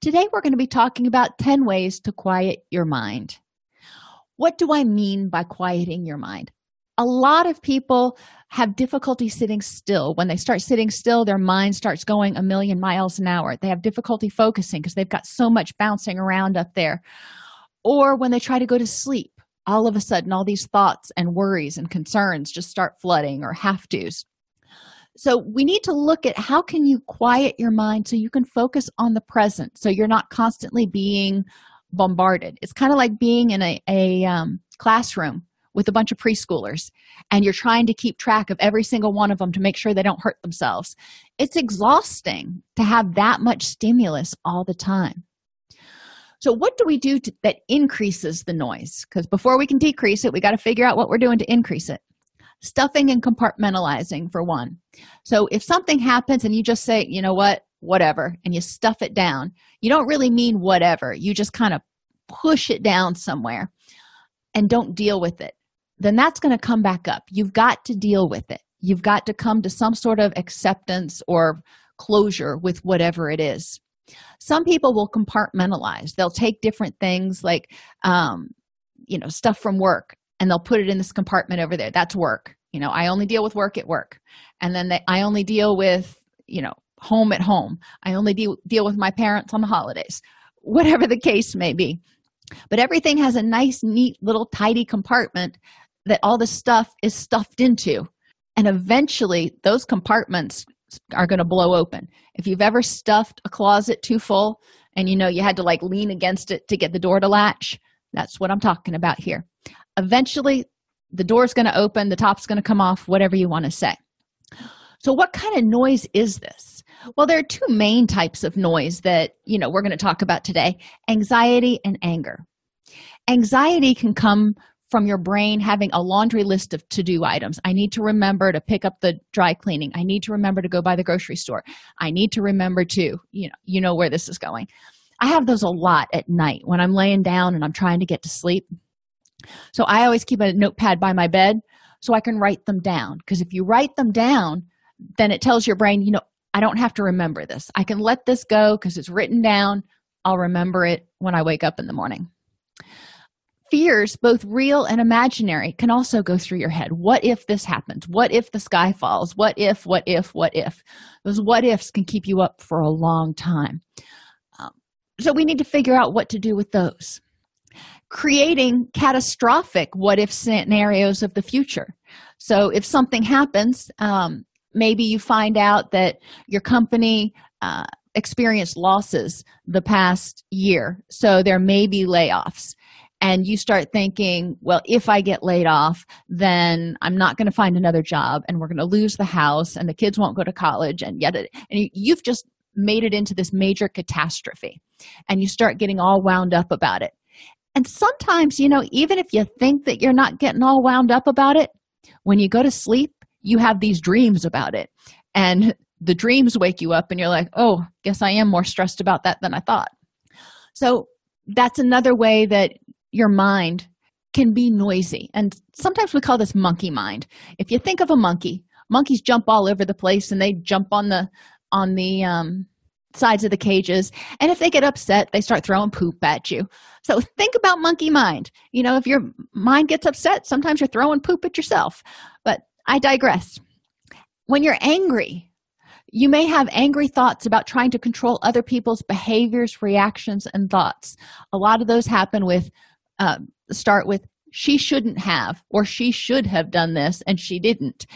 Today, we're going to be talking about 10 ways to quiet your mind. What do I mean by quieting your mind? A lot of people have difficulty sitting still. When they start sitting still, their mind starts going a million miles an hour. They have difficulty focusing because they've got so much bouncing around up there. Or when they try to go to sleep, all of a sudden, all these thoughts and worries and concerns just start flooding or have to's so we need to look at how can you quiet your mind so you can focus on the present so you're not constantly being bombarded. It's kind of like being in a, a um, classroom with a bunch of preschoolers and you're trying to keep track of every single one of them to make sure they don't hurt themselves. It's exhausting to have that much stimulus all the time. So what do we do to, that increases the noise? Because before we can decrease it we got to figure out what we're doing to increase it stuffing and compartmentalizing for one. So if something happens and you just say you know what? Whatever and you stuff it down you don't really mean whatever. You just kind of push it down somewhere and don't deal with it. Then that's going to come back up. You've got to deal with it. You've got to come to some sort of acceptance or closure with whatever it is. Some people will compartmentalize. They'll take different things like um, you know stuff from work and they'll put it in this compartment over there. That's work. You know i only deal with work at work. And then they, i only deal with you know home at home. I only deal, deal with my parents on the holidays whatever the case may be. But everything has a nice neat little tidy compartment that all the stuff is stuffed into. And eventually those compartments are going to blow open. If you've ever stuffed a closet too full and you know you had to like lean against it to get the door to latch that's what i'm talking about here eventually the door's going to open the top's going to come off whatever you want to say. So what kind of noise is this? Well there are two main types of noise that you know we're going to talk about today anxiety and anger. Anxiety can come from your brain having a laundry list of to-do items. I need to remember to pick up the dry cleaning. I need to remember to go by the grocery store. I need to remember to you know you know where this is going. I have those a lot at night when i'm laying down and i'm trying to get to sleep so i always keep a notepad by my bed so i can write them down because if you write them down then it tells your brain you know i don't have to remember this. I can let this go because it's written down. I'll remember it when i wake up in the morning. Fears both real and imaginary can also go through your head. What if this happens? What if the sky falls? What if what if what if? Those what ifs can keep you up for a long time. Um, so we need to figure out what to do with those creating catastrophic what if scenarios of the future. So if something happens um, maybe you find out that your company uh, experienced losses the past year. So there may be layoffs. And you start thinking well if i get laid off then i'm not going to find another job and we're going to lose the house and the kids won't go to college and yet it, and you've just made it into this major catastrophe. And you start getting all wound up about it and sometimes you know even if you think that you're not getting all wound up about it when you go to sleep you have these dreams about it. And the dreams wake you up and you're like oh guess i am more stressed about that than i thought. So that's another way that your mind can be noisy. And sometimes we call this monkey mind. If you think of a monkey monkeys jump all over the place and they jump on the on the um, sides of the cages and if they get upset they start throwing poop at you. So think about monkey mind. You know if your mind gets upset sometimes you're throwing poop at yourself. But i digress. When you're angry you may have angry thoughts about trying to control other people's behaviors reactions and thoughts. A lot of those happen with uh, start with she shouldn't have or she should have done this and she didn't.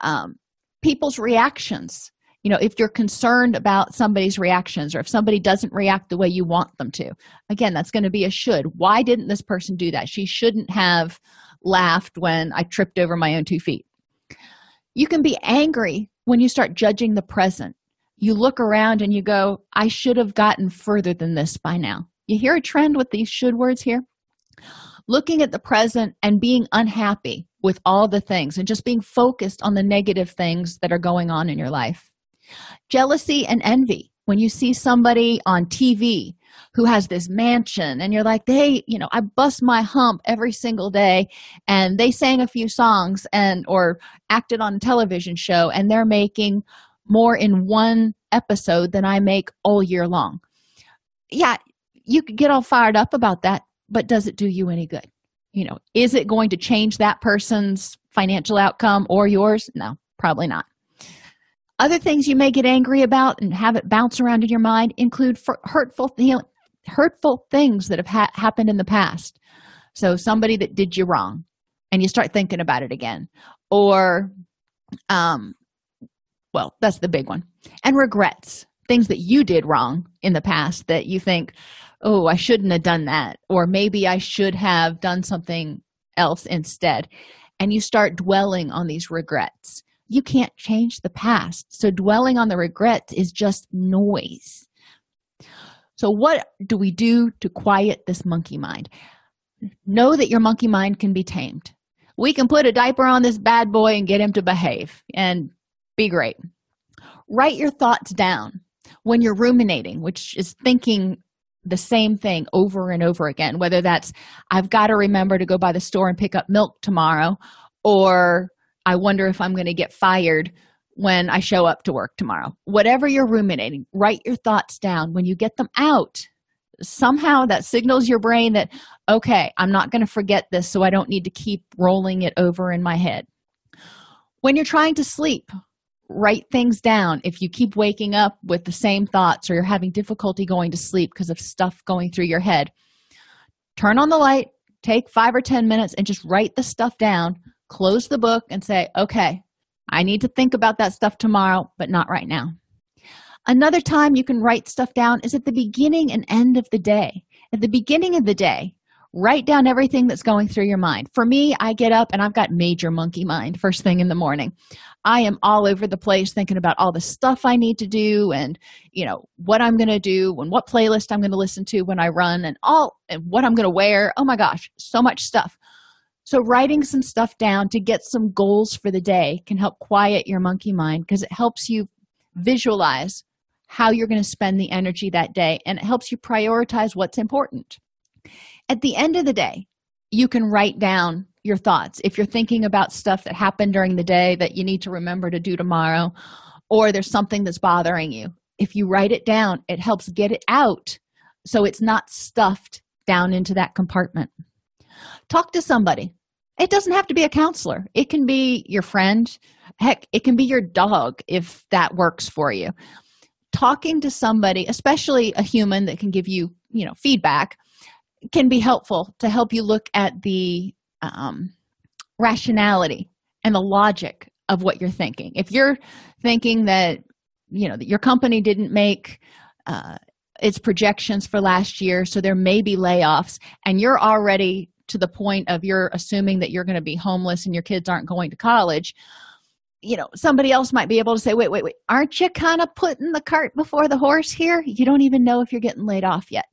Um, people's reactions you know if you're concerned about somebody's reactions or if somebody doesn't react the way you want them to again that's going to be a should. Why didn't this person do that? She shouldn't have laughed when i tripped over my own two feet. You can be angry when you start judging the present. You look around and you go i should have gotten further than this by now. You hear a trend with these should words here? Looking at the present and being unhappy with all the things and just being focused on the negative things that are going on in your life jealousy and envy. When you see somebody on tv who has this mansion and you're like they you know i bust my hump every single day and they sang a few songs and or acted on a television show and they're making more in one episode than i make all year long. Yeah you could get all fired up about that but does it do you any good? You know is it going to change that person's financial outcome or yours? No probably not other things you may get angry about and have it bounce around in your mind include hurtful hurtful things that have ha- happened in the past. So somebody that did you wrong and you start thinking about it again. Or um well that's the big one. And regrets. Things that you did wrong in the past that you think oh i shouldn't have done that or maybe i should have done something else instead. And you start dwelling on these regrets you can't change the past. So dwelling on the regrets is just noise. So what do we do to quiet this monkey mind? Know that your monkey mind can be tamed. We can put a diaper on this bad boy and get him to behave and be great. Write your thoughts down when you're ruminating which is thinking the same thing over and over again whether that's i've got to remember to go by the store and pick up milk tomorrow or i wonder if i'm going to get fired when i show up to work tomorrow. Whatever you're ruminating write your thoughts down. When you get them out somehow that signals your brain that okay i'm not going to forget this so i don't need to keep rolling it over in my head. When you're trying to sleep write things down. If you keep waking up with the same thoughts or you're having difficulty going to sleep because of stuff going through your head turn on the light take five or ten minutes and just write the stuff down close the book and say okay i need to think about that stuff tomorrow but not right now. Another time you can write stuff down is at the beginning and end of the day. At the beginning of the day write down everything that's going through your mind. For me i get up and i've got major monkey mind first thing in the morning. I am all over the place thinking about all the stuff i need to do and you know what i'm going to do and what playlist i'm going to listen to when i run and all and what i'm going to wear. Oh my gosh so much stuff so writing some stuff down to get some goals for the day can help quiet your monkey mind because it helps you visualize how you're going to spend the energy that day and it helps you prioritize what's important. At the end of the day you can write down your thoughts. If you're thinking about stuff that happened during the day that you need to remember to do tomorrow or there's something that's bothering you if you write it down it helps get it out so it's not stuffed down into that compartment. Talk to somebody it doesn't have to be a counselor. It can be your friend. Heck it can be your dog if that works for you. Talking to somebody especially a human that can give you you know feedback can be helpful to help you look at the um, rationality and the logic of what you're thinking. If you're thinking that you know that your company didn't make uh, its projections for last year so there may be layoffs and you're already to the point of you're assuming that you're going to be homeless and your kids aren't going to college you know somebody else might be able to say wait wait wait aren't you kind of putting the cart before the horse here? You don't even know if you're getting laid off yet.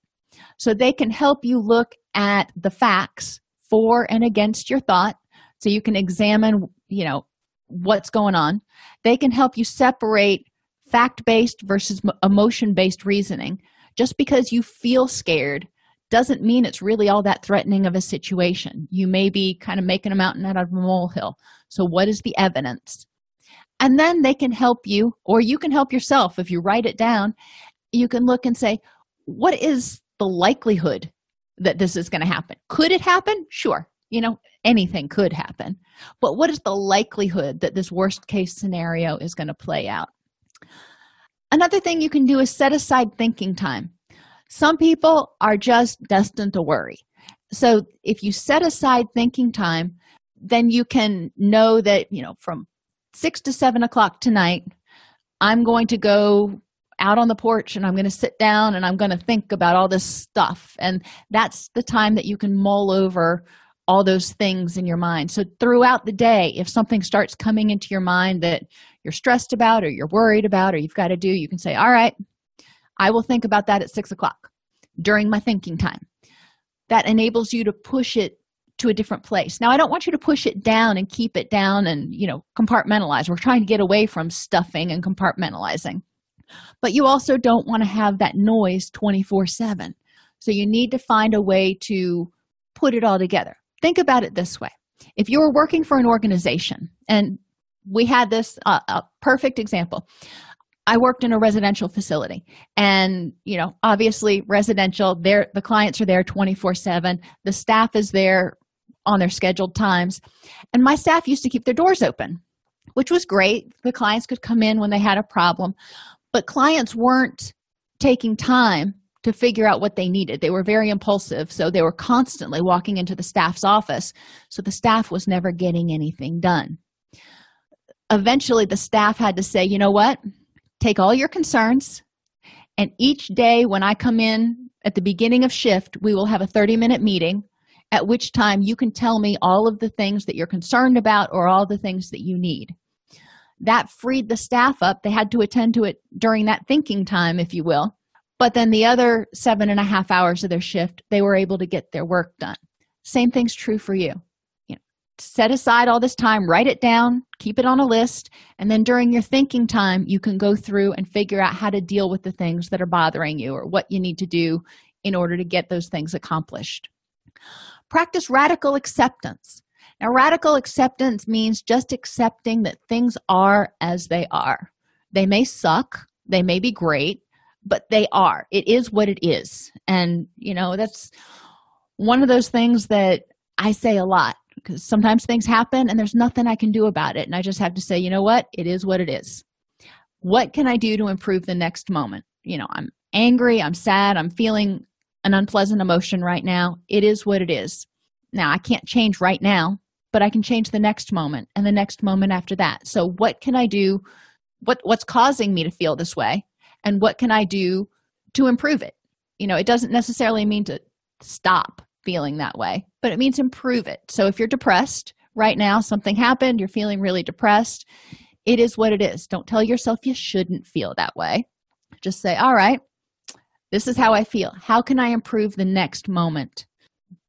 So they can help you look at the facts for and against your thought so you can examine you know what's going on. They can help you separate fact-based versus emotion-based reasoning. Just because you feel scared doesn't mean it's really all that threatening of a situation. You may be kind of making a mountain out of a molehill. So what is the evidence? And then they can help you or you can help yourself. If you write it down you can look and say what is the likelihood that this is going to happen? Could it happen? Sure. You know anything could happen. But what is the likelihood that this worst case scenario is going to play out? Another thing you can do is set aside thinking time some people are just destined to worry so if you set aside thinking time then you can know that you know from six to seven o'clock tonight i'm going to go out on the porch and I'm going to sit down and I'm going to think about all this stuff. And that's the time that you can mull over all those things in your mind. So, throughout the day, if something starts coming into your mind that you're stressed about or you're worried about or you've got to do, you can say, All right, I will think about that at six o'clock. during my thinking time. That enables you to push it to a different place. Now i don't want you to push it down and keep it down and you know compartmentalize. We're trying to get away from stuffing and compartmentalizing. But you also don't want to have that noise 24 7 so you need to find a way to put it all together. Think about it this way. If you were working for an organization and we had this uh, a perfect example i worked in a residential facility. And you know obviously residential there the clients are there 24 7 the staff is there on their scheduled times. And my staff used to keep their doors open which was great. The clients could come in when they had a problem. But clients weren't taking time to figure out what they needed. They were very impulsive so they were constantly walking into the staff's office. So the staff was never getting anything done. Eventually the staff had to say you know what take all your concerns and each day when i come in at the beginning of shift we will have a 30 minute meeting at which time you can tell me all of the things that you're concerned about or all the things that you need. That freed the staff up. They had to attend to it during that thinking time if you will. But then the other seven and a half hours of their shift they were able to get their work done. Same thing's true for you set aside all this time write it down keep it on a list and then during your thinking time you can go through and figure out how to deal with the things that are bothering you or what you need to do in order to get those things accomplished. Practice radical acceptance. Now radical acceptance means just accepting that things are as they are. They may suck they may be great but they are. It is what it is. And you know that's one of those things that i say a lot because sometimes things happen and there's nothing i can do about it and i just have to say you know what? It is what it is. What can i do to improve the next moment? You know i'm angry i'm sad i'm feeling an unpleasant emotion right now. It is what it is. Now i can't change right now but i can change the next moment and the next moment after that. So what can i do? What what's causing me to feel this way? And what can i do to improve it? You know it doesn't necessarily mean to stop feeling that way but it means improve it. So if you're depressed right now something happened you're feeling really depressed it is what it is. Don't tell yourself you shouldn't feel that way. Just say all right this is how i feel. How can i improve the next moment?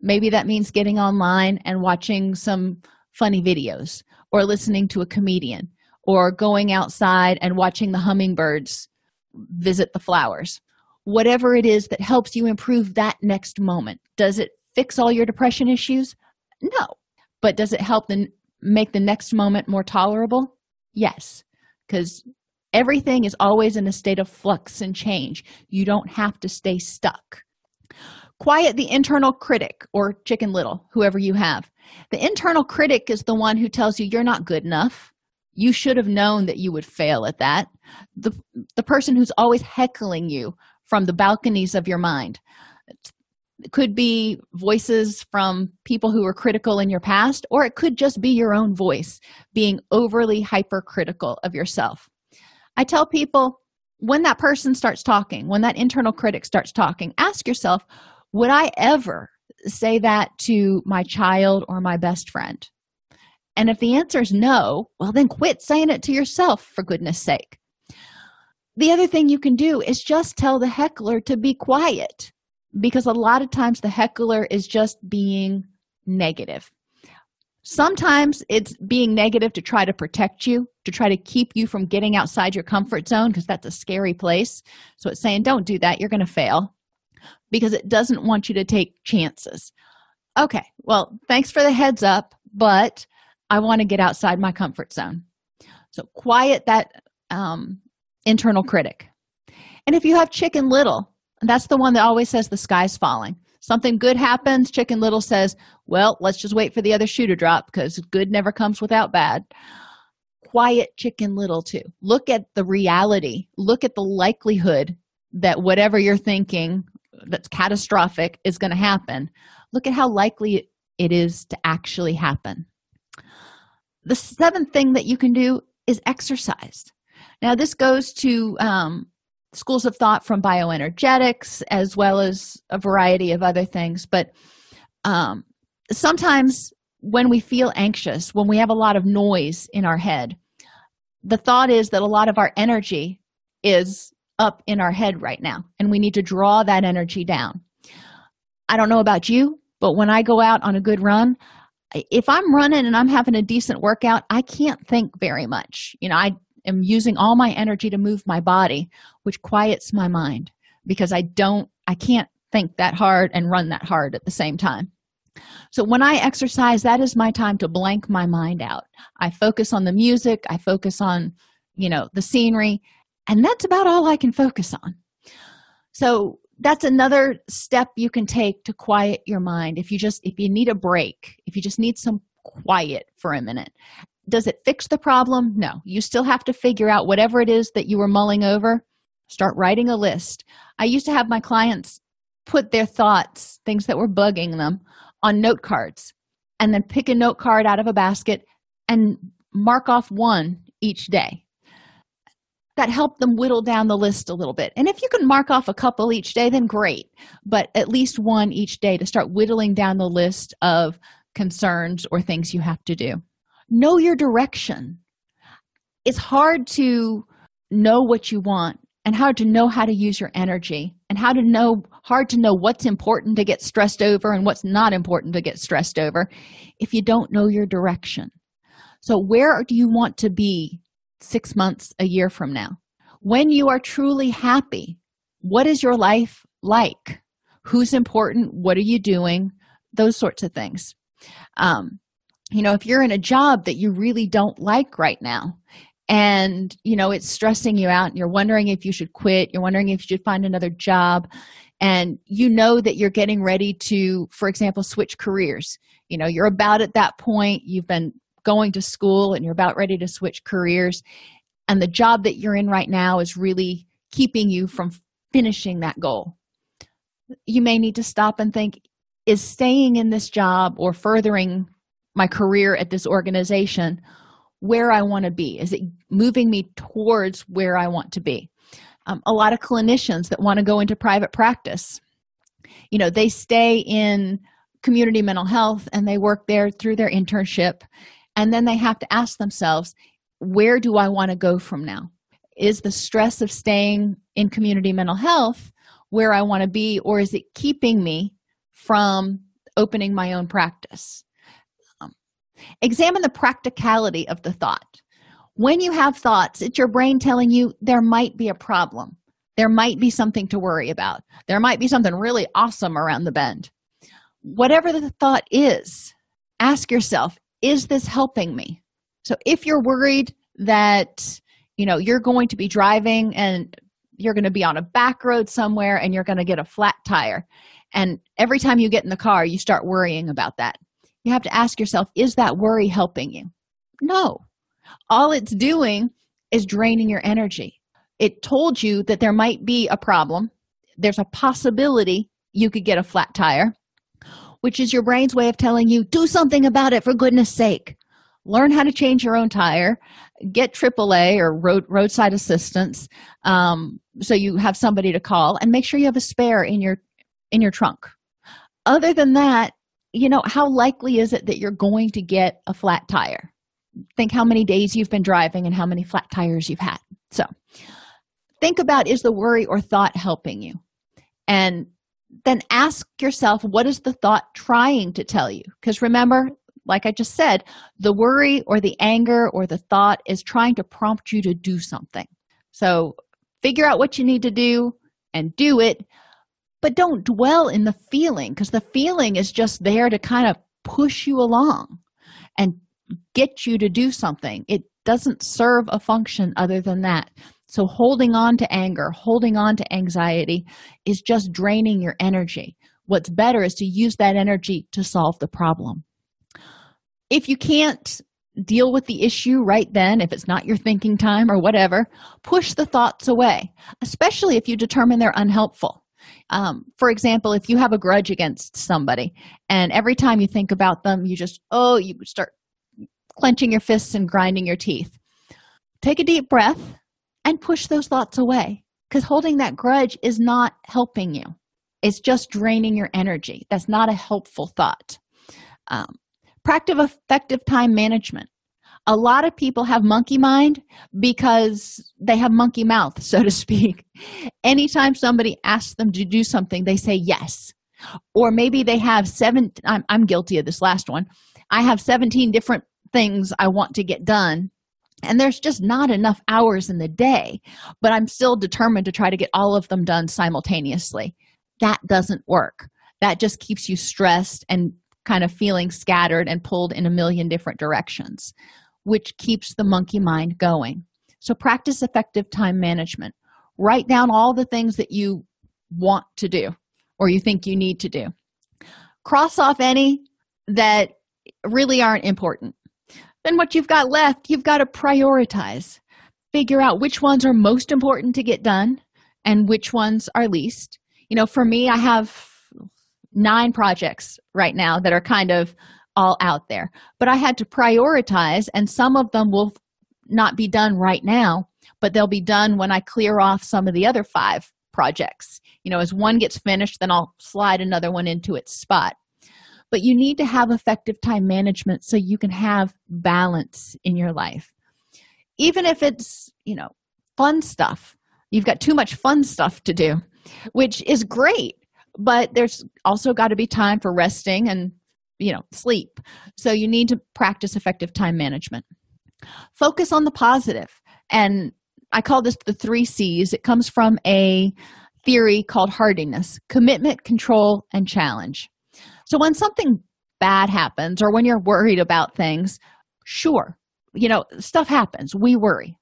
Maybe that means getting online and watching some funny videos or listening to a comedian or going outside and watching the hummingbirds visit the flowers. Whatever it is that helps you improve that next moment does it fix all your depression issues? No. But does it help the, make the next moment more tolerable? Yes. Because everything is always in a state of flux and change. You don't have to stay stuck. Quiet the internal critic or chicken little whoever you have. The internal critic is the one who tells you you're not good enough. You should have known that you would fail at that. The the person who's always heckling you from the balconies of your mind it could be voices from people who were critical in your past or it could just be your own voice being overly hypercritical of yourself. I tell people when that person starts talking when that internal critic starts talking ask yourself would i ever say that to my child or my best friend? And if the answer is no, well, then quit saying it to yourself, for goodness sake. The other thing you can do is just tell the heckler to be quiet because a lot of times the heckler is just being negative. Sometimes it's being negative to try to protect you, to try to keep you from getting outside your comfort zone because that's a scary place. So it's saying, don't do that, you're going to fail because it doesn't want you to take chances. Okay, well, thanks for the heads up, but I want to get outside my comfort zone. So quiet that um, internal critic. And if you have Chicken Little, that's the one that always says the sky's falling. Something good happens, Chicken Little says, Well, let's just wait for the other shoe to drop because good never comes without bad. Quiet Chicken Little, too. Look at the reality, look at the likelihood that whatever you're thinking that's catastrophic is going to happen. Look at how likely it is to actually happen the seventh thing that you can do is exercise now this goes to um, schools of thought from bioenergetics as well as a variety of other things. But um, sometimes when we feel anxious when we have a lot of noise in our head the thought is that a lot of our energy is up in our head right now and we need to draw that energy down. I don't know about you but when i go out on a good run if i'm running and i'm having a decent workout i can't think very much. You know i am using all my energy to move my body which quiets my mind because i don't i can't think that hard and run that hard at the same time. So when i exercise that is my time to blank my mind out. I focus on the music i focus on you know the scenery and that's about all i can focus on. So that's another step you can take to quiet your mind. If you just if you need a break if you just need some quiet for a minute does it fix the problem? No. You still have to figure out whatever it is that you were mulling over. Start writing a list. I used to have my clients put their thoughts things that were bugging them on note cards and then pick a note card out of a basket and mark off one each day. That helped them whittle down the list a little bit. And if you can mark off a couple each day, then great, but at least one each day to start whittling down the list of concerns or things you have to do. Know your direction. It's hard to know what you want and hard to know how to use your energy and how to know hard to know what's important to get stressed over and what's not important to get stressed over if you don't know your direction. So, where do you want to be six months, a year from now. When you are truly happy, what is your life like? Who's important? What are you doing? Those sorts of things. Um, you know, if you're in a job that you really don't like right now, and you know it's stressing you out and you're wondering if you should quit you're wondering if you should find another job and you know that you're getting ready to for example switch careers you know you're about at that point you've been going to school and you're about ready to switch careers and the job that you're in right now is really keeping you from finishing that goal. You may need to stop and think is staying in this job or furthering my career at this organization where i want to be? Is it moving me towards where i want to be? Um, a lot of clinicians that want to go into private practice you know they stay in community mental health and they work there through their internship and then they have to ask themselves where do i want to go from now? Is the stress of staying in community mental health where i want to be or is it keeping me from opening my own practice examine the practicality of the thought. When you have thoughts it's your brain telling you there might be a problem. There might be something to worry about. There might be something really awesome around the bend. Whatever the thought is ask yourself is this helping me? So if you're worried that you know you're going to be driving and you're going to be on a back road somewhere and you're going to get a flat tire and every time you get in the car you start worrying about that you have to ask yourself is that worry helping you? No. All it's doing is draining your energy. It told you that there might be a problem. There's a possibility you could get a flat tire which is your brain's way of telling you do something about it for goodness sake. Learn how to change your own tire. Get aaa or road, roadside assistance um, so you have somebody to call and make sure you have a spare in your in your trunk. Other than that you know how likely is it that you're going to get a flat tire? Think how many days you've been driving and how many flat tires you've had. So think about is the worry or thought helping you? And then ask yourself what is the thought trying to tell you? Because remember like i just said the worry or the anger or the thought is trying to prompt you to do something. So figure out what you need to do and do it but don't dwell in the feeling because the feeling is just there to kind of push you along and get you to do something it doesn't serve a function other than that so, holding on to anger, holding on to anxiety is just draining your energy. What's better is to use that energy to solve the problem. If you can't deal with the issue right then, if it's not your thinking time or whatever, push the thoughts away, especially if you determine they're unhelpful. Um, for example, if you have a grudge against somebody and every time you think about them, you just, oh, you start clenching your fists and grinding your teeth. Take a deep breath and push those thoughts away because holding that grudge is not helping you. It's just draining your energy. That's not a helpful thought. Um, practice effective time management a lot of people have monkey mind because they have monkey mouth so to speak. Anytime somebody asks them to do something they say yes. Or maybe they have seven I'm, I'm guilty of this last one. I have 17 different things i want to get done and there's just not enough hours in the day but i'm still determined to try to get all of them done simultaneously. That doesn't work. That just keeps you stressed and kind of feeling scattered and pulled in a million different directions which keeps the monkey mind going. So practice effective time management. Write down all the things that you want to do or you think you need to do. Cross off any that really aren't important. Then what you've got left you've got to prioritize. Figure out which ones are most important to get done and which ones are least. You know for me i have nine projects right now that are kind of all out there. But i had to prioritize and some of them will not be done right now but they'll be done when i clear off some of the other five projects. You know as one gets finished then i'll slide another one into its spot. But you need to have effective time management so you can have balance in your life. Even if it's you know fun stuff you've got too much fun stuff to do which is great but there's also got to be time for resting and you know sleep. So you need to practice effective time management. Focus on the positive. And i call this the three c's. It comes from a theory called hardiness commitment control and challenge. So when something bad happens or when you're worried about things sure you know stuff happens. We worry.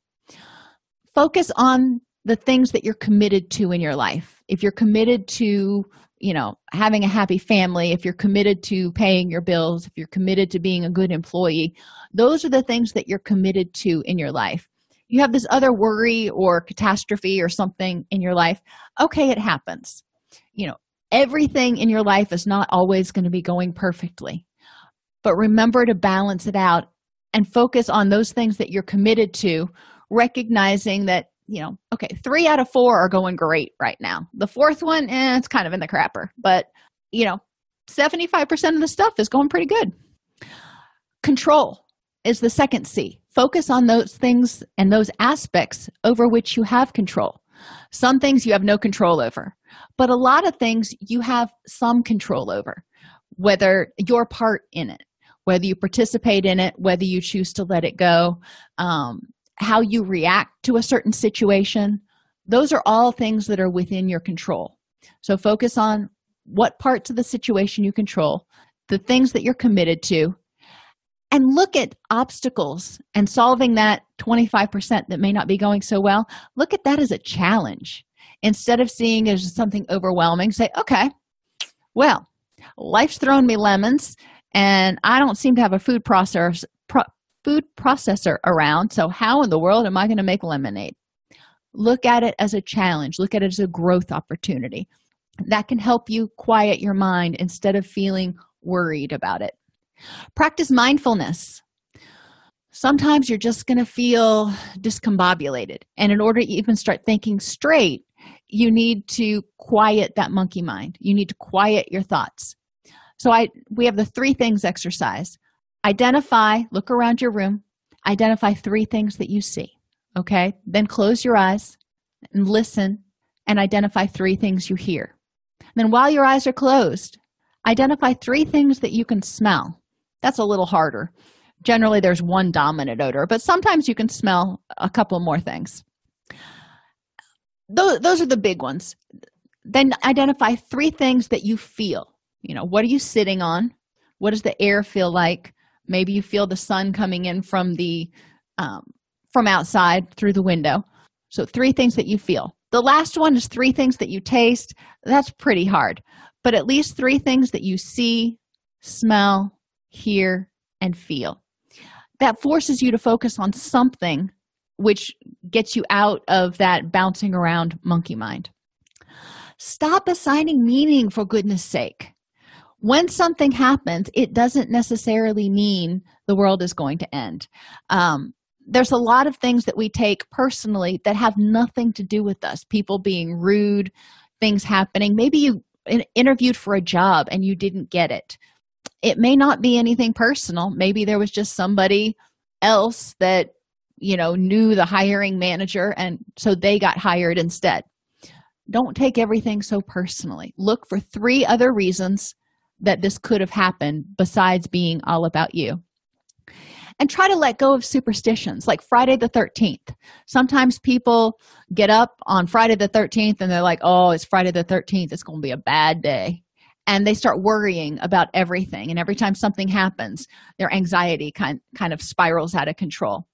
Focus on the things that you're committed to in your life. If you're committed to you know having a happy family if you're committed to paying your bills if you're committed to being a good employee those are the things that you're committed to in your life. You have this other worry or catastrophe or something in your life okay it happens. You know everything in your life is not always going to be going perfectly but remember to balance it out and focus on those things that you're committed to recognizing that you know okay three out of four are going great right now. The fourth one eh, it's kind of in the crapper. But you know 75% of the stuff is going pretty good. Control is the second c. Focus on those things and those aspects over which you have control. Some things you have no control over but a lot of things you have some control over whether your part in it whether you participate in it whether you choose to let it go um, how you react to a certain situation those are all things that are within your control. So focus on what parts of the situation you control the things that you're committed to and look at obstacles and solving that 25% that may not be going so well. Look at that as a challenge. Instead of seeing as something overwhelming say okay well life's thrown me lemons and i don't seem to have a food processor pro, food processor around. So how in the world am i going to make lemonade? Look at it as a challenge. Look at it as a growth opportunity. That can help you quiet your mind instead of feeling worried about it. Practice mindfulness. Sometimes you're just going to feel discombobulated and in order to even start thinking straight you need to quiet that monkey mind. You need to quiet your thoughts. So i we have the three things exercise identify look around your room identify three things that you see okay? Then close your eyes and listen and identify three things you hear. And then while your eyes are closed identify three things that you can smell. That's a little harder. Generally there's one dominant odor but sometimes you can smell a couple more things. Those, those are the big ones. Then identify three things that you feel. You know what are you sitting on? What does the air feel like maybe you feel the sun coming in from the um, from outside through the window. So three things that you feel. The last one is three things that you taste. That's pretty hard. But at least three things that you see smell hear and feel. That forces you to focus on something which gets you out of that bouncing around monkey mind. Stop assigning meaning for goodness sake when something happens it doesn't necessarily mean the world is going to end. Um, there's a lot of things that we take personally that have nothing to do with us. People being rude things happening. Maybe you interviewed for a job and you didn't get it. It may not be anything personal. Maybe there was just somebody else that you know knew the hiring manager and so they got hired instead. Don't take everything so personally. Look for three other reasons that this could have happened besides being all about you. And try to let go of superstitions like friday the 13th sometimes people get up on friday the 13th and they're like oh it's friday the 13th it's going to be a bad day. And they start worrying about everything. And every time something happens their anxiety kind, kind of spirals out of control.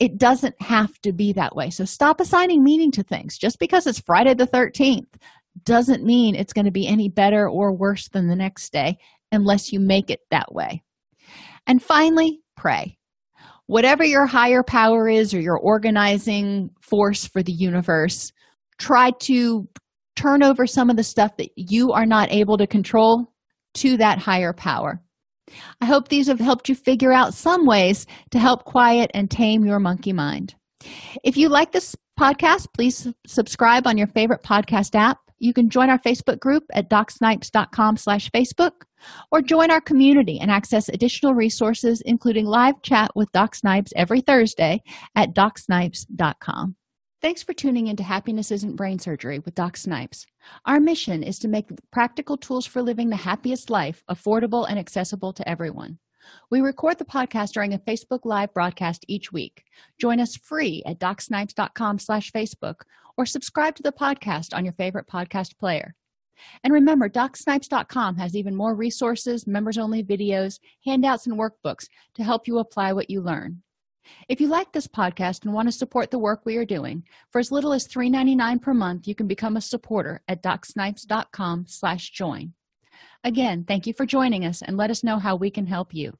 It doesn't have to be that way. So stop assigning meaning to things. Just because it's friday the 13th doesn't mean it's going to be any better or worse than the next day unless you make it that way and finally pray whatever your higher power is or your organizing force for the universe try to turn over some of the stuff that you are not able to control to that higher power I hope these have helped you figure out some ways to help quiet and tame your monkey mind. If you like this podcast, please subscribe on your favorite podcast app. You can join our Facebook group at docsnipes.com slash Facebook or join our community and access additional resources, including live chat with Doc Snipes every Thursday at docsnipes.com. Thanks for tuning into Happiness Isn't Brain Surgery with Doc Snipes. Our mission is to make practical tools for living the happiest life affordable and accessible to everyone. We record the podcast during a Facebook Live broadcast each week. Join us free at docsnipes.com slash Facebook or subscribe to the podcast on your favorite podcast player. And remember, DocSnipes.com has even more resources, members-only videos, handouts, and workbooks to help you apply what you learn. If you like this podcast and want to support the work we are doing, for as little as $3.99 per month, you can become a supporter at docsnipes.com slash join. Again, thank you for joining us and let us know how we can help you.